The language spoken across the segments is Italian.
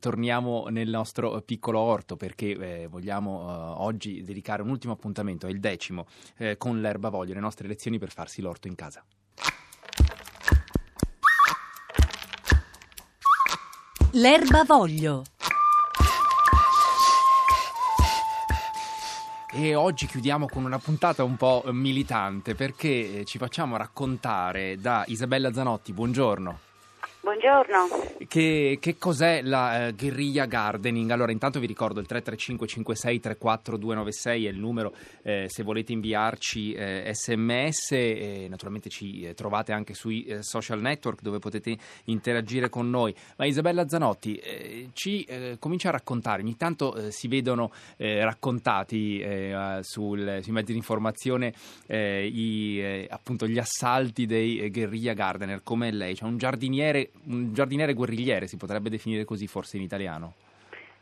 Torniamo nel nostro piccolo orto perché eh, vogliamo eh, oggi dedicare un ultimo appuntamento, è il decimo, eh, con l'erbavoglio, le nostre lezioni per farsi l'orto in casa. L'erbavoglio. E oggi chiudiamo con una puntata un po' militante perché eh, ci facciamo raccontare da Isabella Zanotti. Buongiorno. Buongiorno. Che, che cos'è la uh, guerriglia gardening? Allora, intanto vi ricordo il 335 56 34 296 è il numero eh, se volete inviarci eh, sms. Naturalmente ci eh, trovate anche sui eh, social network dove potete interagire con noi. Ma Isabella Zanotti eh, ci comincia a raccontare, ogni tanto si vedono raccontati sul, sui mezzi di informazione i, appunto gli assalti dei guerriglia gardener come lei, cioè un giardiniere un giardiniere guerrigliere, si potrebbe definire così forse in italiano.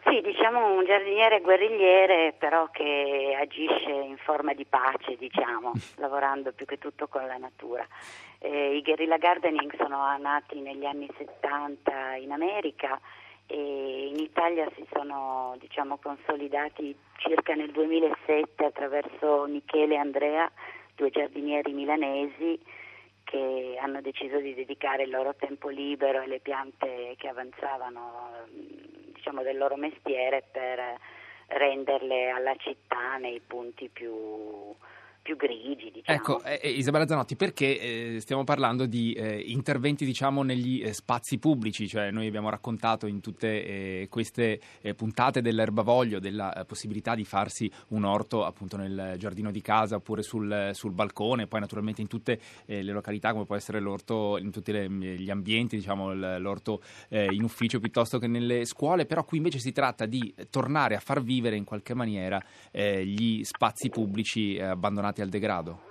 Sì, diciamo un giardiniere guerrigliere però che agisce in forma di pace, diciamo, lavorando più che tutto con la natura. Eh, I guerrilla gardening sono nati negli anni 70 in America e in Italia si sono diciamo, consolidati circa nel 2007 attraverso Michele e Andrea, due giardinieri milanesi che hanno deciso di dedicare il loro tempo libero e le piante che avanzavano diciamo, del loro mestiere per renderle alla città nei punti più più grigi. Diciamo. Ecco, eh, eh, Isabella Zanotti, perché eh, stiamo parlando di eh, interventi diciamo, negli eh, spazi pubblici? Cioè, noi abbiamo raccontato in tutte eh, queste puntate dell'erbavoglio della possibilità di farsi un orto appunto nel giardino di casa oppure sul, sul balcone, poi naturalmente in tutte le località come può essere l'orto, in tutti le, gli ambienti, diciamo, l'orto in ufficio piuttosto che nelle scuole, però qui invece si tratta di tornare a far vivere in qualche maniera gli spazi pubblici abbandonati al degrado?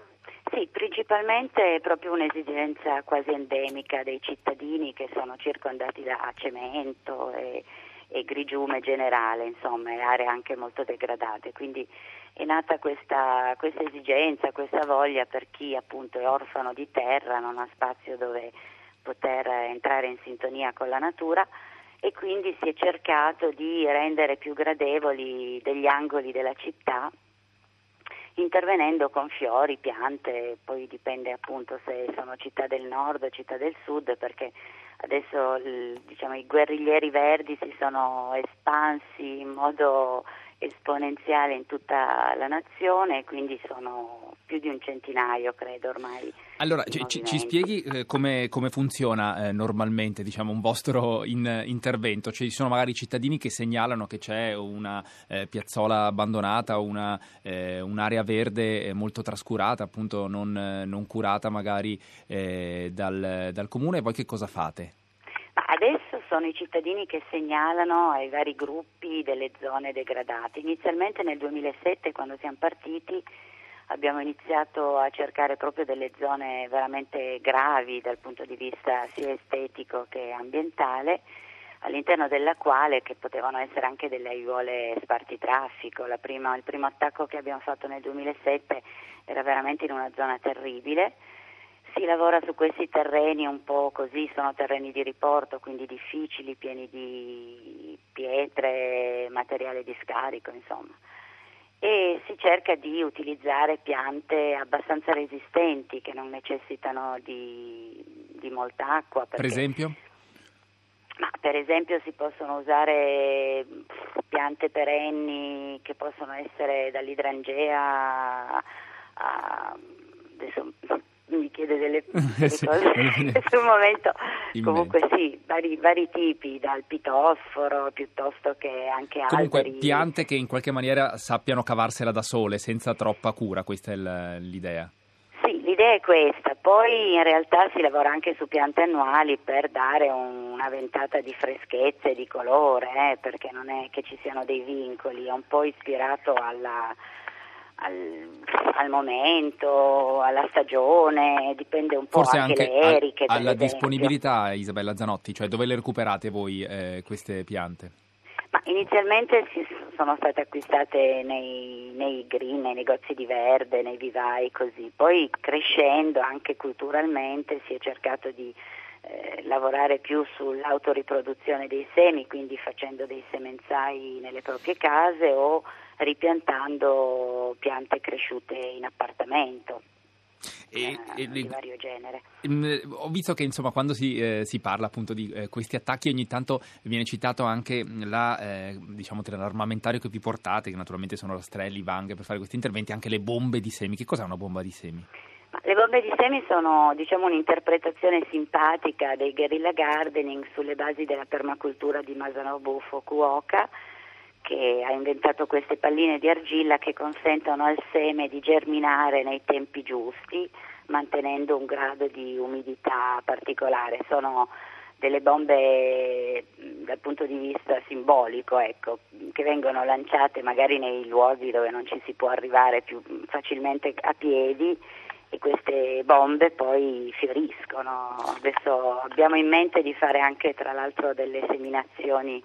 Sì, principalmente è proprio un'esigenza quasi endemica dei cittadini che sono circondati da cemento e, e grigiume generale, insomma, e aree anche molto degradate. Quindi è nata questa, questa esigenza, questa voglia per chi appunto è orfano di terra, non ha spazio dove poter entrare in sintonia con la natura e quindi si è cercato di rendere più gradevoli degli angoli della città intervenendo con fiori, piante, poi dipende appunto se sono città del nord o città del sud, perché adesso diciamo, i guerriglieri verdi si sono espansi in modo esponenziale in tutta la nazione, quindi sono più di un centinaio, credo ormai. Allora, ci, ci, spieghi eh, come, come, funziona eh, normalmente diciamo, un vostro in, intervento? Cioè, ci sono magari cittadini che segnalano che c'è una eh, piazzola abbandonata, una, eh, un'area verde molto trascurata, appunto non, non curata magari eh, dal, dal comune, e voi che cosa fate? Adesso sono i cittadini che segnalano ai vari gruppi delle zone degradate. Inizialmente nel 2007, quando siamo partiti, abbiamo iniziato a cercare proprio delle zone veramente gravi dal punto di vista sia estetico che ambientale, all'interno della quale, che potevano essere anche delle aiuole spartitraffico, prima, il primo attacco che abbiamo fatto nel 2007 era veramente in una zona terribile si lavora su questi terreni un po' così, sono terreni di riporto, quindi difficili, pieni di pietre, materiale di scarico, insomma. E si cerca di utilizzare piante abbastanza resistenti che non necessitano di, di molta acqua. Per esempio? Ma per esempio si possono usare piante perenni che possono essere dall'idrangea a, adesso mi chiede delle, delle sì, cose sul momento. Comunque sì vari, vari, tipi dal pitosforo piuttosto che anche altri comunque piante che in qualche maniera sappiano cavarsela da sole senza troppa cura questa è l'idea. Sì l'idea è questa. Poi in realtà si lavora anche su piante annuali per dare un, una ventata di freschezza e di colore eh, perché non è che ci siano dei vincoli. È un po' ispirato alla al, al, momento, alla stagione, dipende un po' Forse anche, anche le eriche. A, alla disponibilità, Isabella Zanotti, cioè dove le recuperate voi eh, queste piante? Ma inizialmente sono state acquistate nei, nei, green, nei negozi di verde, nei vivai così, poi crescendo anche culturalmente si è cercato di eh, lavorare più sull'autoriproduzione dei semi, quindi facendo dei semenzai nelle proprie case o ripiantando piante cresciute in appartamento. E, eh, di vario genere. Mh, ho visto che insomma quando si, eh, si parla appunto di eh, questi attacchi ogni tanto viene citato anche la, eh, diciamo, l'armamentario che vi portate, che naturalmente sono rastrelli, vanghe per fare questi interventi, anche le bombe di semi. Che cos'è una bomba di semi? Le bombe di semi sono diciamo, un'interpretazione simpatica dei guerrilla gardening sulle basi della permacultura di Masanobu Fukuoka che ha inventato queste palline di argilla che consentono al seme di germinare nei tempi giusti, mantenendo un grado di umidità particolare. Sono delle bombe dal punto di vista simbolico, ecco, che vengono lanciate magari nei luoghi dove non ci si può arrivare più facilmente a piedi e queste bombe poi fioriscono. Adesso abbiamo in mente di fare anche tra l'altro delle seminazioni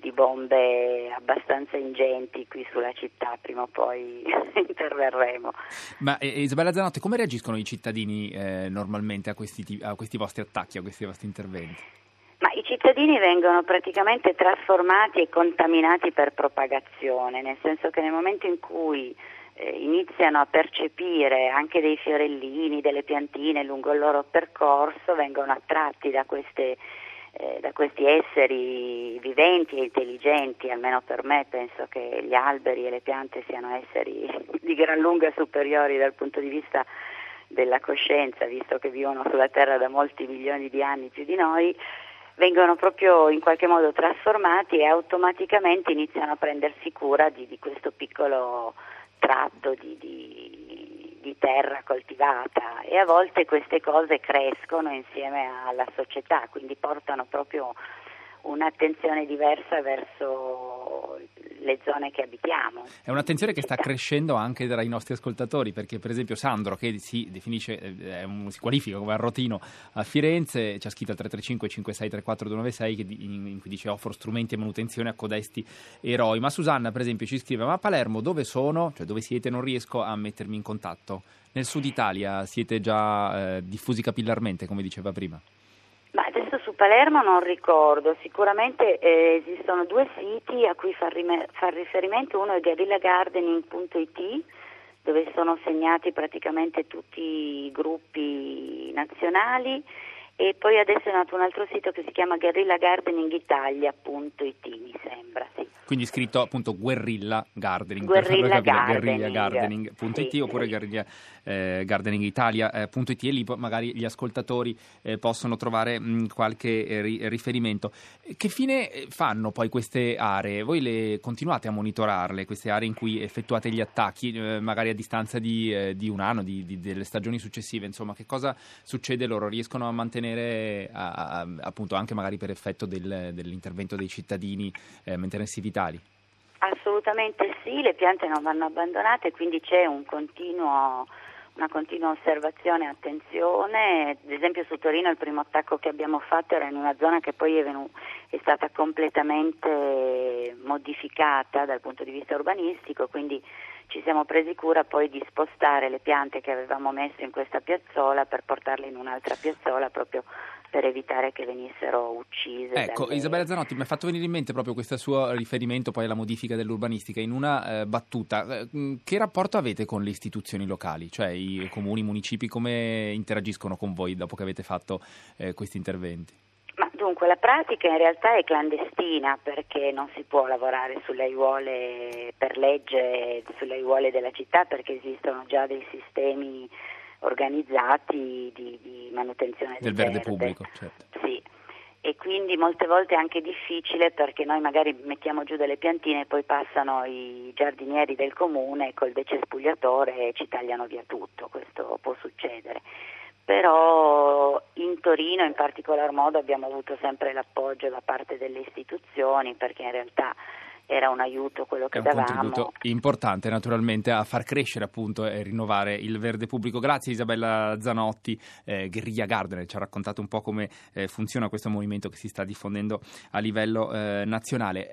di bombe abbastanza ingenti qui sulla città, prima o poi interverremo. Ma eh, Isabella Zanotti, come reagiscono i cittadini eh, normalmente a questi, a questi vostri attacchi, a questi vostri interventi? Ma i cittadini vengono praticamente trasformati e contaminati per propagazione, nel senso che nel momento in cui eh, iniziano a percepire anche dei fiorellini, delle piantine lungo il loro percorso, vengono attratti da queste eh, da questi esseri viventi e intelligenti, almeno per me penso che gli alberi e le piante siano esseri di gran lunga superiori dal punto di vista della coscienza, visto che vivono sulla Terra da molti milioni di anni più di noi, vengono proprio in qualche modo trasformati e automaticamente iniziano a prendersi cura di, di questo piccolo tratto di, di di terra coltivata e a volte queste cose crescono insieme alla società, quindi portano proprio un'attenzione diversa verso le zone che abitiamo. È un'attenzione che sta crescendo anche tra i nostri ascoltatori, perché per esempio Sandro, che si definisce, eh, un, si qualifica come arrotino a Firenze, ci ha scritto al 335 5634 296 in, in cui dice offro strumenti e manutenzione a codesti eroi. Ma Susanna per esempio ci scrive, ma a Palermo dove sono? Cioè dove siete? Non riesco a mettermi in contatto. Nel sud Italia siete già eh, diffusi capillarmente, come diceva prima? Ma adesso Palermo non ricordo, sicuramente eh, esistono due siti a cui far, rime- far riferimento, uno è guerillagardening.it dove sono segnati praticamente tutti i gruppi nazionali e poi adesso è nato un altro sito che si chiama guerillagardeningitalia.it mi. Quindi scritto appunto guerrilla gardening, guerrilla gardening, sì, oppure sì. guerrilla eh, gardeningitalia.it e lì magari gli ascoltatori eh, possono trovare mh, qualche eh, ri- riferimento. Che fine eh, fanno poi queste aree? Voi le continuate a monitorarle, queste aree in cui effettuate gli attacchi, eh, magari a distanza di, eh, di un anno, di, di, delle stagioni successive, insomma, che cosa succede loro? Riescono a mantenere a, a, appunto anche magari per effetto del, dell'intervento dei cittadini mantenersi vitali? Vitali? Assolutamente sì, le piante non vanno abbandonate, quindi c'è un continuo, una continua osservazione e attenzione. Ad esempio su Torino il primo attacco che abbiamo fatto era in una zona che poi è, venu- è stata completamente modificata dal punto di vista urbanistico, quindi ci siamo presi cura poi di spostare le piante che avevamo messo in questa piazzola per portarle in un'altra piazzola proprio per evitare che venissero uccise. Ecco, dalle... Isabella Zanotti mi ha fatto venire in mente proprio questo suo riferimento poi alla modifica dell'urbanistica in una eh, battuta. Eh, che rapporto avete con le istituzioni locali, cioè i comuni, i municipi, come interagiscono con voi dopo che avete fatto eh, questi interventi? Ma dunque la pratica in realtà è clandestina perché non si può lavorare sulle aiuole per legge, sulle aiuole della città perché esistono già dei sistemi organizzati di, di manutenzione del, verde, verde pubblico. Certo. Sì, e quindi molte volte è anche difficile perché noi magari mettiamo giù delle piantine e poi passano i giardinieri del comune col decespugliatore e ci tagliano via tutto, questo può succedere. Però in Torino in particolar modo abbiamo avuto sempre l'appoggio da parte delle istituzioni perché in realtà era un aiuto quello che davamo. È un contributo importante naturalmente a far crescere appunto e rinnovare il verde pubblico. Grazie Isabella Zanotti, eh, Guerriglia Gardener, ci ha raccontato un po' come eh, funziona questo movimento che si sta diffondendo a livello eh, nazionale.